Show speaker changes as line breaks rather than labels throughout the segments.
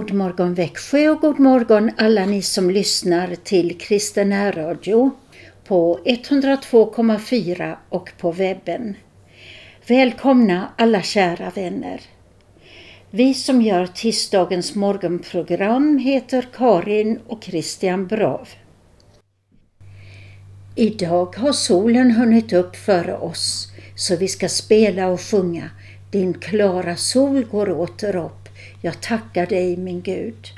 God morgon Växjö och god morgon alla ni som lyssnar till Kristen Radio på 102,4 och på webben. Välkomna alla kära vänner. Vi som gör tisdagens morgonprogram heter Karin och Christian Brav. Idag har solen hunnit upp före oss så vi ska spela och sjunga Din klara sol går åter upp jag tackar dig min Gud.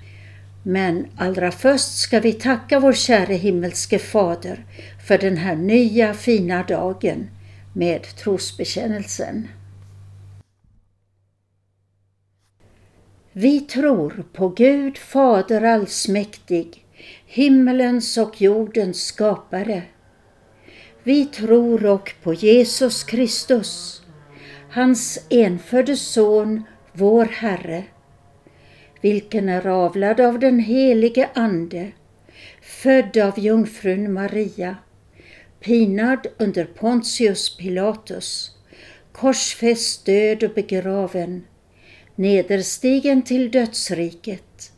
Men allra först ska vi tacka vår käre himmelske Fader för den här nya fina dagen med trosbekännelsen. Vi tror på Gud Fader allsmäktig, himmelens och jordens skapare. Vi tror och på Jesus Kristus, hans enfödde Son, vår Herre, vilken är avlad av den helige Ande, född av jungfrun Maria, pinad under Pontius Pilatus, korsfäst, död och begraven, nederstigen till dödsriket,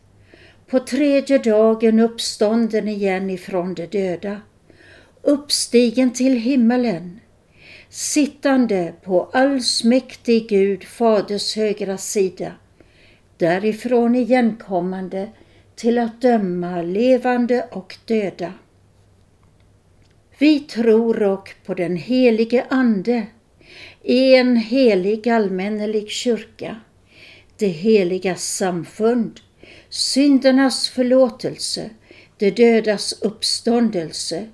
på tredje dagen uppstånden igen ifrån de döda, uppstigen till himmelen, sittande på allsmäktig Gud Faders högra sida, därifrån igenkommande till att döma levande och döda. Vi tror och på den helige Ande, en helig allmännelig kyrka, det heliga samfund, syndernas förlåtelse, det dödas uppståndelse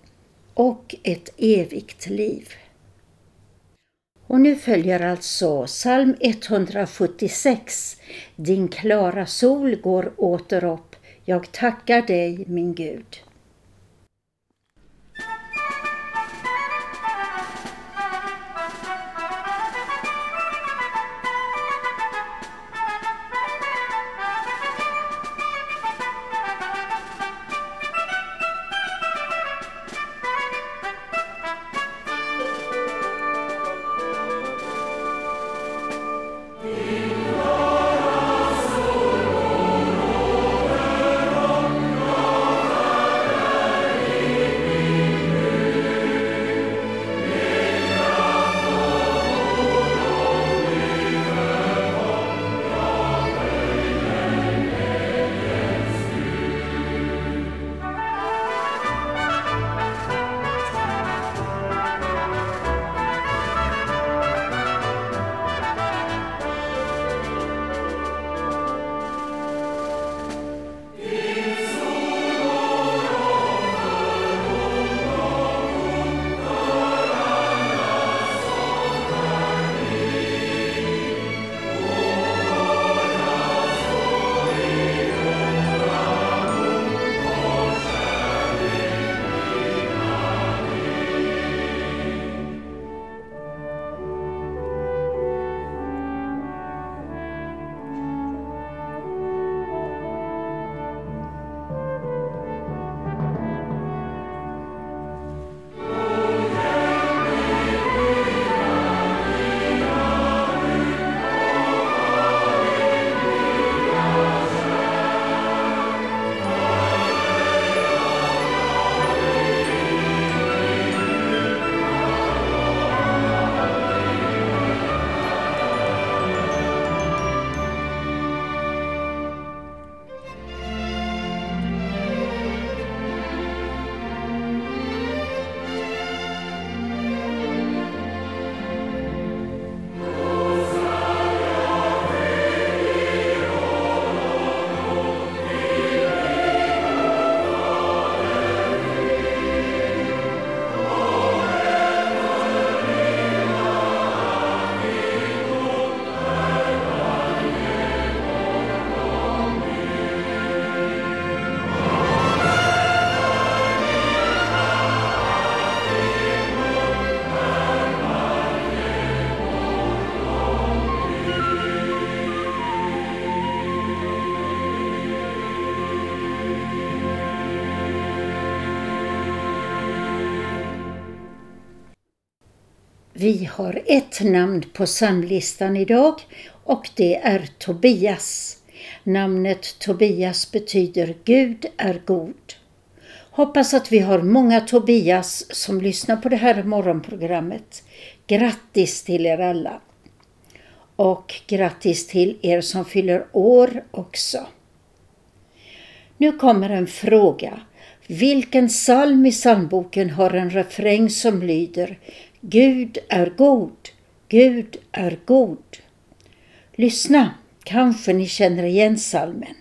och ett evigt liv. Och nu följer alltså psalm 176. Din klara sol går åter upp. Jag tackar dig, min Gud. Vi har ett namn på samlistan idag och det är Tobias. Namnet Tobias betyder Gud är god. Hoppas att vi har många Tobias som lyssnar på det här morgonprogrammet. Grattis till er alla! Och grattis till er som fyller år också. Nu kommer en fråga. Vilken psalm i psalmboken har en refräng som lyder Gud är god, Gud är god. Lyssna, kanske ni känner igen psalmen.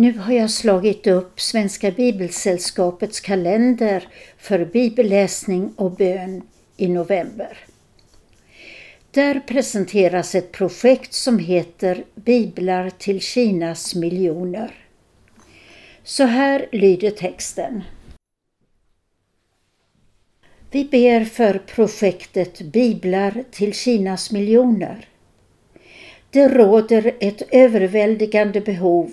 Nu har jag slagit upp Svenska Bibelsällskapets kalender för bibelläsning och bön i november. Där presenteras ett projekt som heter Biblar till Kinas miljoner. Så här lyder texten. Vi ber för projektet Biblar till Kinas miljoner. Det råder ett överväldigande behov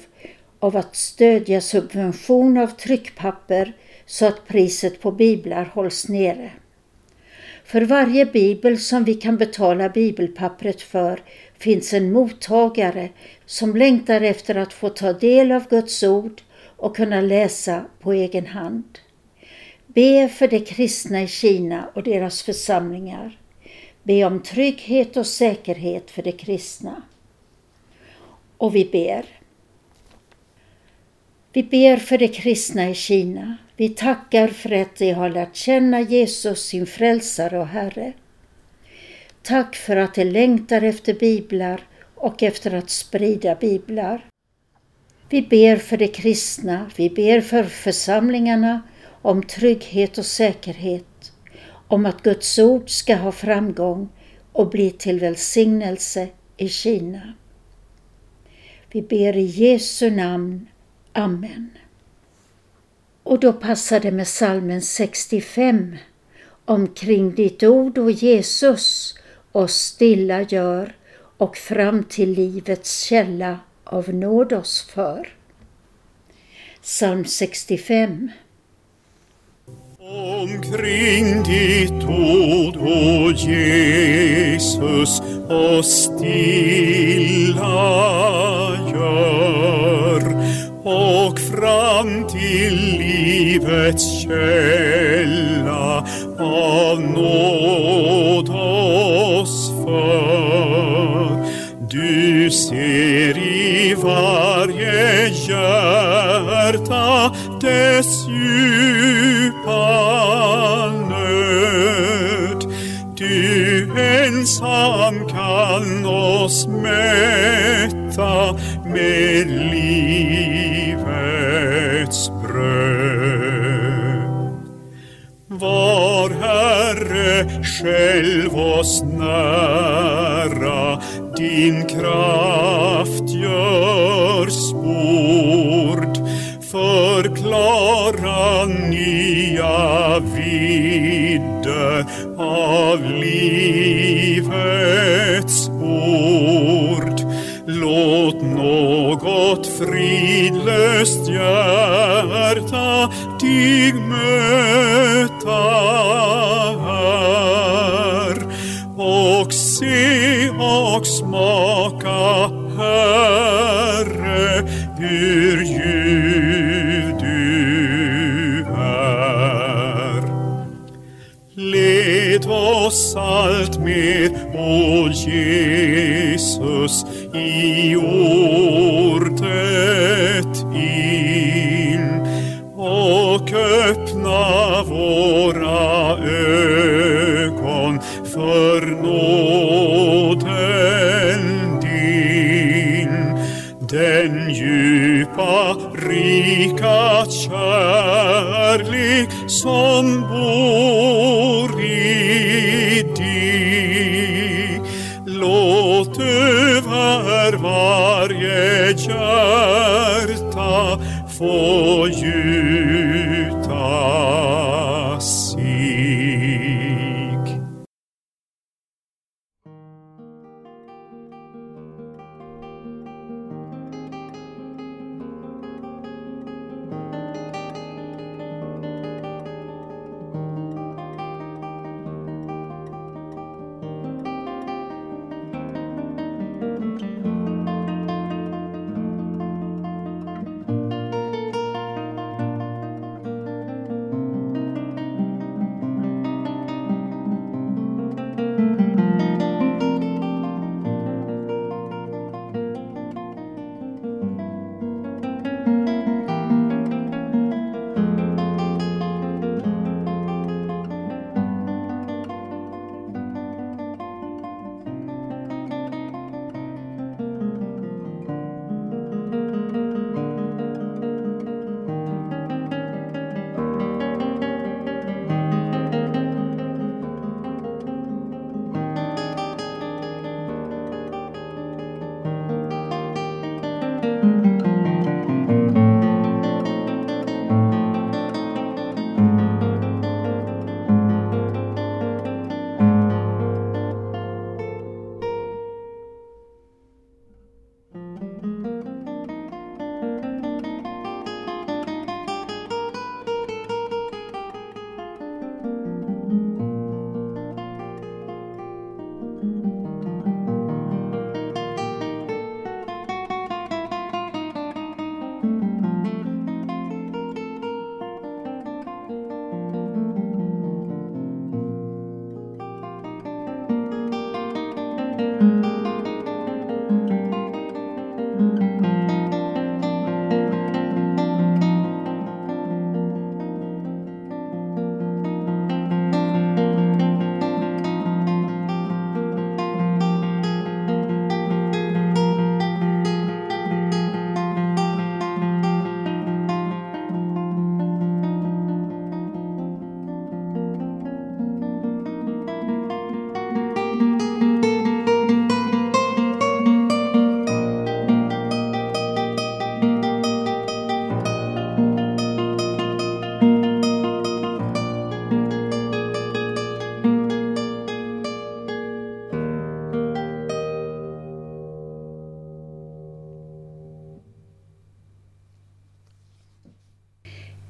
av att stödja subvention av tryckpapper så att priset på biblar hålls nere. För varje bibel som vi kan betala bibelpappret för finns en mottagare som längtar efter att få ta del av Guds ord och kunna läsa på egen hand. Be för de kristna i Kina och deras församlingar. Be om trygghet och säkerhet för de kristna. Och vi ber. Vi ber för de kristna i Kina. Vi tackar för att de har lärt känna Jesus, sin frälsare och Herre. Tack för att de längtar efter biblar och efter att sprida biblar. Vi ber för de kristna, vi ber för församlingarna om trygghet och säkerhet, om att Guds ord ska ha framgång och bli till välsignelse i Kina. Vi ber i Jesu namn. Amen. Och då passar det med salmen 65 omkring ditt ord och Jesus oss stilla gör och fram till livets källa av nåd oss för. Psalm 65
Omkring ditt ord, o Jesus, oss stilla gör fram till livets källa av nåd oss för. Du ser i varje hjärta dess djupa nöd. Du ensam kan oss mätta med Själv oss nära, din kraft gör sport. Förklara nya vidder av livets ord. Låt något fridlöst hjärta dig möta här och se och smaka, Herre, hur ljuv du är. Led oss allt mer, o Jesus, i ordet in och rika kärlek som bor i dig. Låt över varje hjärta få gjuta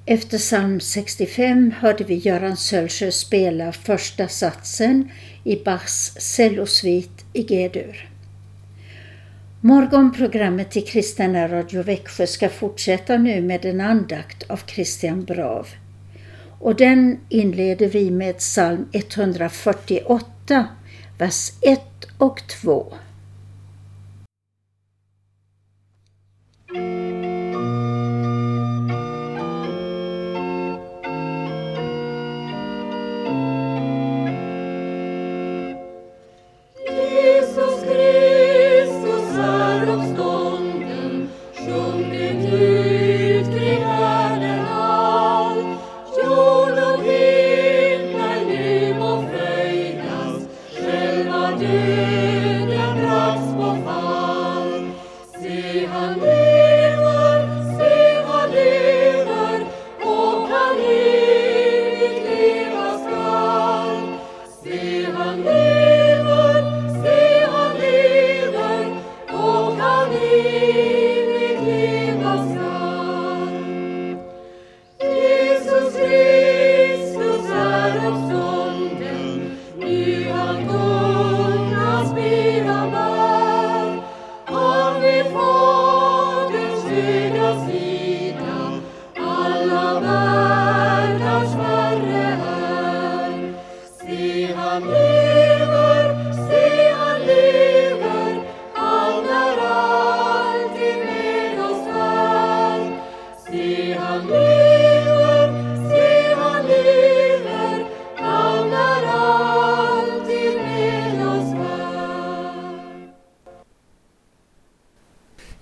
Efter psalm 65 hörde vi Göran Sölsjö spela första satsen i Bachs cellosvit i G-dur. Morgonprogrammet i Kristina Radio Växjö ska fortsätta nu med en andakt av Christian Brav. Och den inleder vi med psalm 148, vers 1 och 2.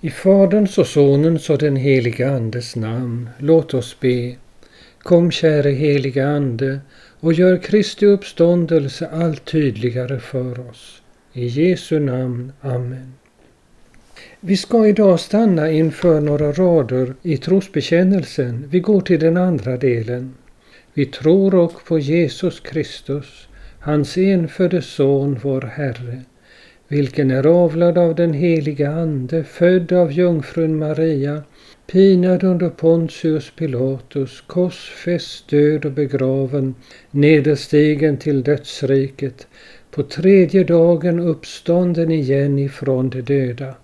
I Faderns och Sonens och den helige Andes namn, låt oss be. Kom käre helige Ande och gör Kristi uppståndelse allt tydligare för oss. I Jesu namn. Amen. Vi ska idag stanna inför några rader i trosbekännelsen. Vi går till den andra delen. Vi tror och på Jesus Kristus, hans enfödde Son, vår Herre, vilken är avlad av den heliga Ande, född av jungfrun Maria, pinad under Pontius Pilatus, korsfäst, död och begraven, nederstigen till dödsriket, på tredje dagen uppstånden igen ifrån de döda.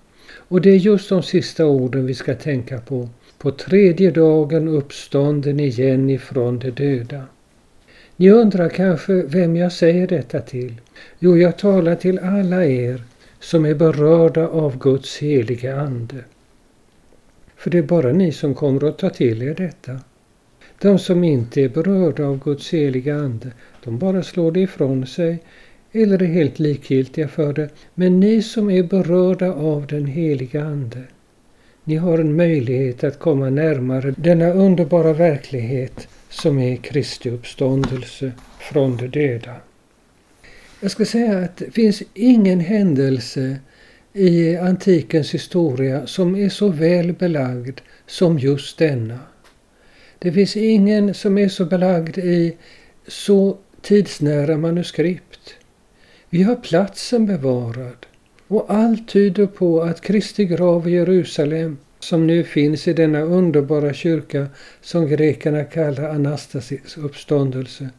Och det är just de sista orden vi ska tänka på. På tredje dagen uppstånden igen ifrån de döda. Ni undrar kanske vem jag säger detta till? Jo, jag talar till alla er som är berörda av Guds heliga Ande. För det är bara ni som kommer att ta till er detta. De som inte är berörda av Guds heliga Ande, de bara slår det ifrån sig eller är helt likgiltiga för det. Men ni som är berörda av den heliga Ande, ni har en möjlighet att komma närmare denna underbara verklighet som är Kristi uppståndelse från de döda. Jag ska säga att det finns ingen händelse i antikens historia som är så väl belagd som just denna. Det finns ingen som är så belagd i så tidsnära manuskript. Vi har platsen bevarad och allt tyder på att Kristi grav i Jerusalem som nu finns i denna underbara kyrka som grekerna kallar Anastasis uppståndelse.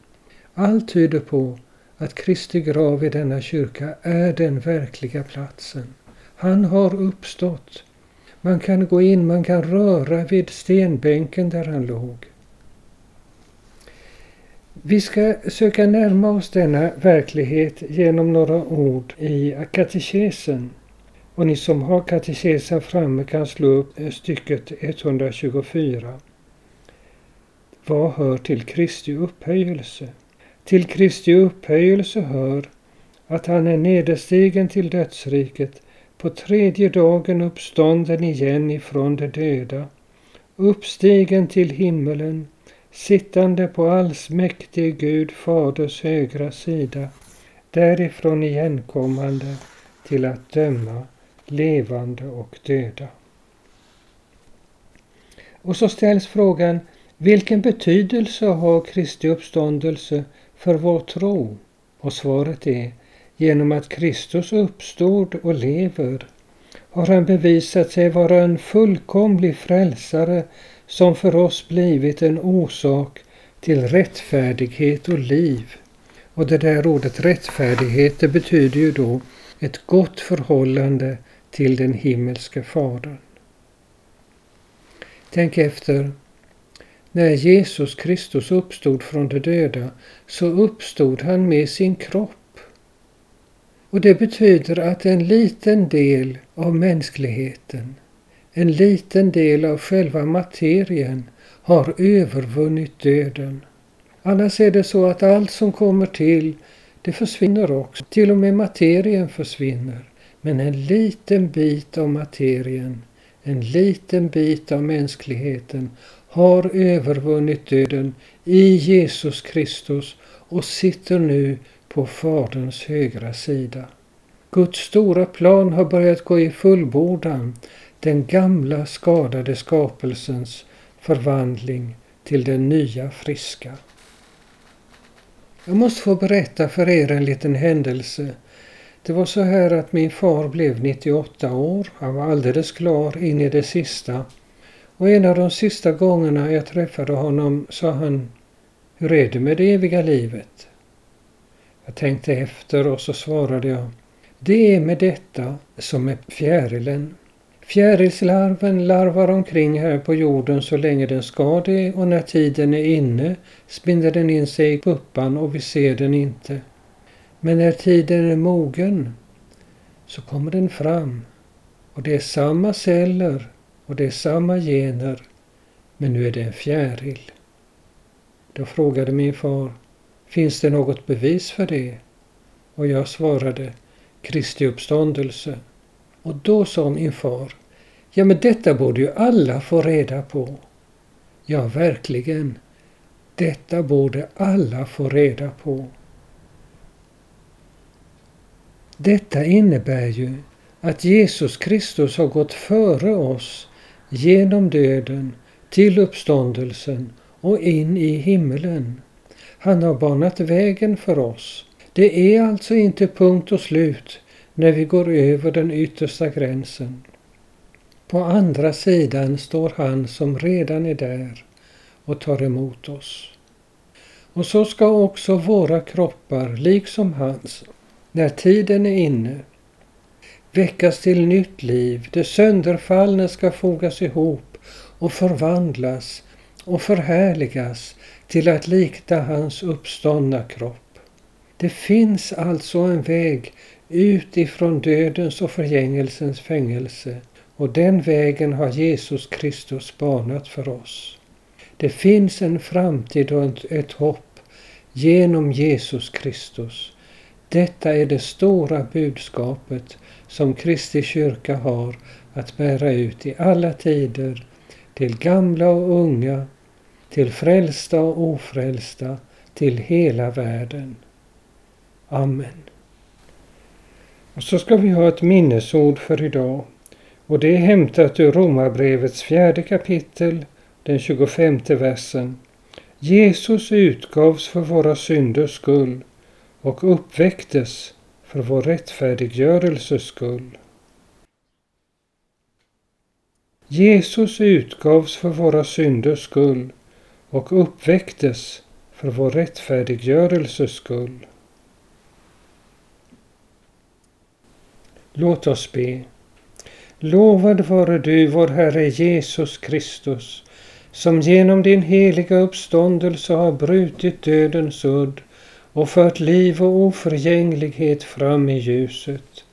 Allt tyder på att Kristi grav i denna kyrka är den verkliga platsen. Han har uppstått. Man kan gå in, man kan röra vid stenbänken där han låg. Vi ska söka närma oss denna verklighet genom några ord i katekesen. Och ni som har katekesen framme kan slå upp eh, stycket 124. Vad hör till Kristi upphöjelse? Till Kristi upphöjelse hör att han är nederstigen till dödsriket, på tredje dagen uppstånden igen ifrån de döda, uppstigen till himmelen, sittande på allsmäktig Gud Faders högra sida, därifrån igenkommande till att döma levande och döda. Och så ställs frågan, vilken betydelse har Kristi uppståndelse för vår tro? Och svaret är, genom att Kristus uppstod och lever har han bevisat sig vara en fullkomlig frälsare som för oss blivit en orsak till rättfärdighet och liv. Och det där ordet rättfärdighet det betyder ju då ett gott förhållande till den himmelske Fadern. Tänk efter. När Jesus Kristus uppstod från de döda så uppstod han med sin kropp. Och det betyder att en liten del av mänskligheten, en liten del av själva materien har övervunnit döden. Annars är det så att allt som kommer till, det försvinner också. Till och med materien försvinner. Men en liten bit av materien, en liten bit av mänskligheten har övervunnit döden i Jesus Kristus och sitter nu på Faderns högra sida. Guds stora plan har börjat gå i fullbordan, den gamla skadade skapelsens förvandling till den nya friska. Jag måste få berätta för er en liten händelse. Det var så här att min far blev 98 år. Han var alldeles klar in i det sista. Och en av de sista gångerna jag träffade honom sa han Hur är det med det eviga livet? Jag tänkte efter och så svarade jag Det är med detta som med fjärilen. Fjärilslarven larvar omkring här på jorden så länge den ska det och när tiden är inne spinner den in sig i puppan och vi ser den inte. Men när tiden är mogen så kommer den fram och det är samma celler och det är samma gener men nu är det en fjäril. Då frågade min far Finns det något bevis för det? Och jag svarade Kristi uppståndelse. Och då sa min far, ja men detta borde ju alla få reda på. Ja, verkligen. Detta borde alla få reda på. Detta innebär ju att Jesus Kristus har gått före oss genom döden till uppståndelsen och in i himmelen. Han har banat vägen för oss. Det är alltså inte punkt och slut när vi går över den yttersta gränsen. På andra sidan står han som redan är där och tar emot oss. Och så ska också våra kroppar, liksom hans, när tiden är inne, väckas till nytt liv. Det sönderfallna ska fogas ihop och förvandlas och förhärligas till att likna hans uppståndna kropp. Det finns alltså en väg ut ifrån dödens och förgängelsens fängelse och den vägen har Jesus Kristus banat för oss. Det finns en framtid och ett hopp genom Jesus Kristus. Detta är det stora budskapet som Kristi kyrka har att bära ut i alla tider till gamla och unga, till frälsta och ofrälsta, till hela världen. Amen. Och så ska vi ha ett minnesord för idag. Och det är hämtat ur Romarbrevets fjärde kapitel, den 25 versen. Jesus utgavs för våra synders skull och uppväcktes för vår rättfärdiggörelses skull. Jesus utgavs för våra synders skull och uppväcktes för vår rättfärdiggörelses skull. Låt oss be. Lovad vare du, vår Herre Jesus Kristus, som genom din heliga uppståndelse har brutit dödens udd och fört liv och oförgänglighet fram i ljuset.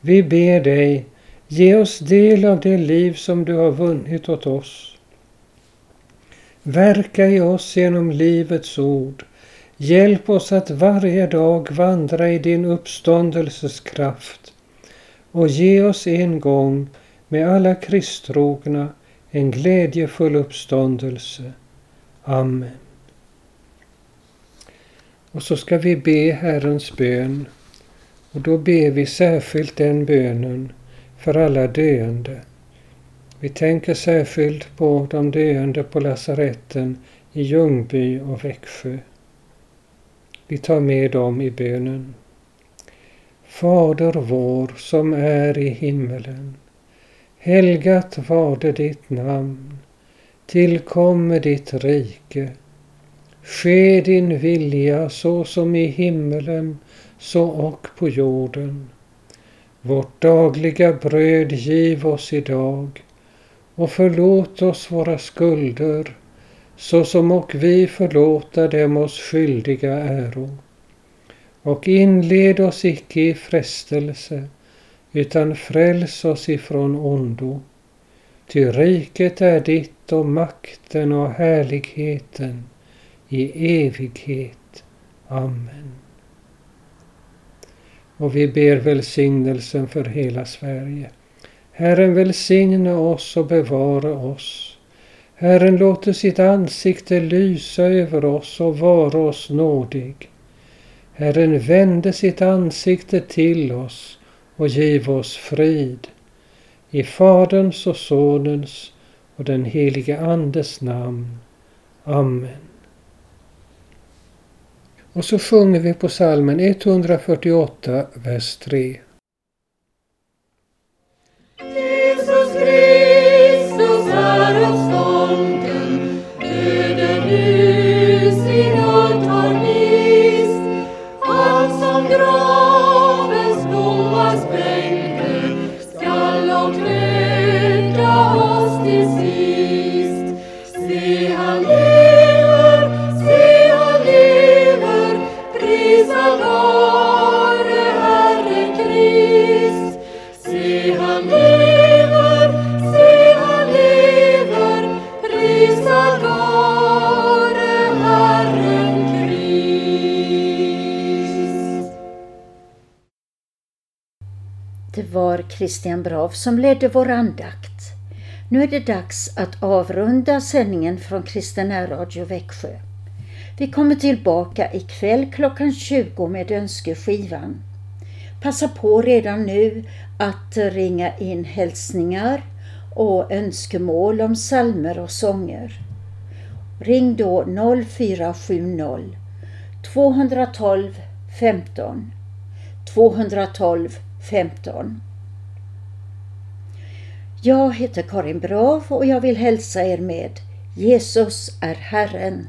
Vi ber dig, ge oss del av det liv som du har vunnit åt oss. Verka i oss genom livets ord. Hjälp oss att varje dag vandra i din uppståndelses kraft och ge oss en gång med alla kristtrogna en glädjefull uppståndelse. Amen. Och så ska vi be Herrens bön. Och då ber vi särskilt den bönen för alla döende. Vi tänker särskilt på de döende på lasaretten i Ljungby och Växjö. Vi tar med dem i bönen. Fader vår som är i himmelen. Helgat varde ditt namn. Tillkomme ditt rike. Ske din vilja så som i himmelen så och på jorden. Vårt dagliga bröd giv oss idag och förlåt oss våra skulder så som och vi förlåta dem oss skyldiga äro och inled oss icke i frestelse, utan fräls oss ifrån ondo. Ty riket är ditt och makten och härligheten i evighet. Amen. Och vi ber välsignelsen för hela Sverige. Herren välsigne oss och bevara oss. Herren låter sitt ansikte lysa över oss och vara oss nådig. Herren vände sitt ansikte till oss och giv oss frid. I Faderns och Sonens och den helige Andes namn. Amen. Och så sjunger vi på salmen 148, vers 3.
Christian Brav som ledde vår andakt. Nu är det dags att avrunda sändningen från Kristen Radio Växjö. Vi kommer tillbaka ikväll klockan 20 med önskeskivan. Passa på redan nu att ringa in hälsningar och önskemål om salmer och sånger. Ring då 0470 212 15 212 15. Jag heter Karin Brav och jag vill hälsa er med Jesus är Herren.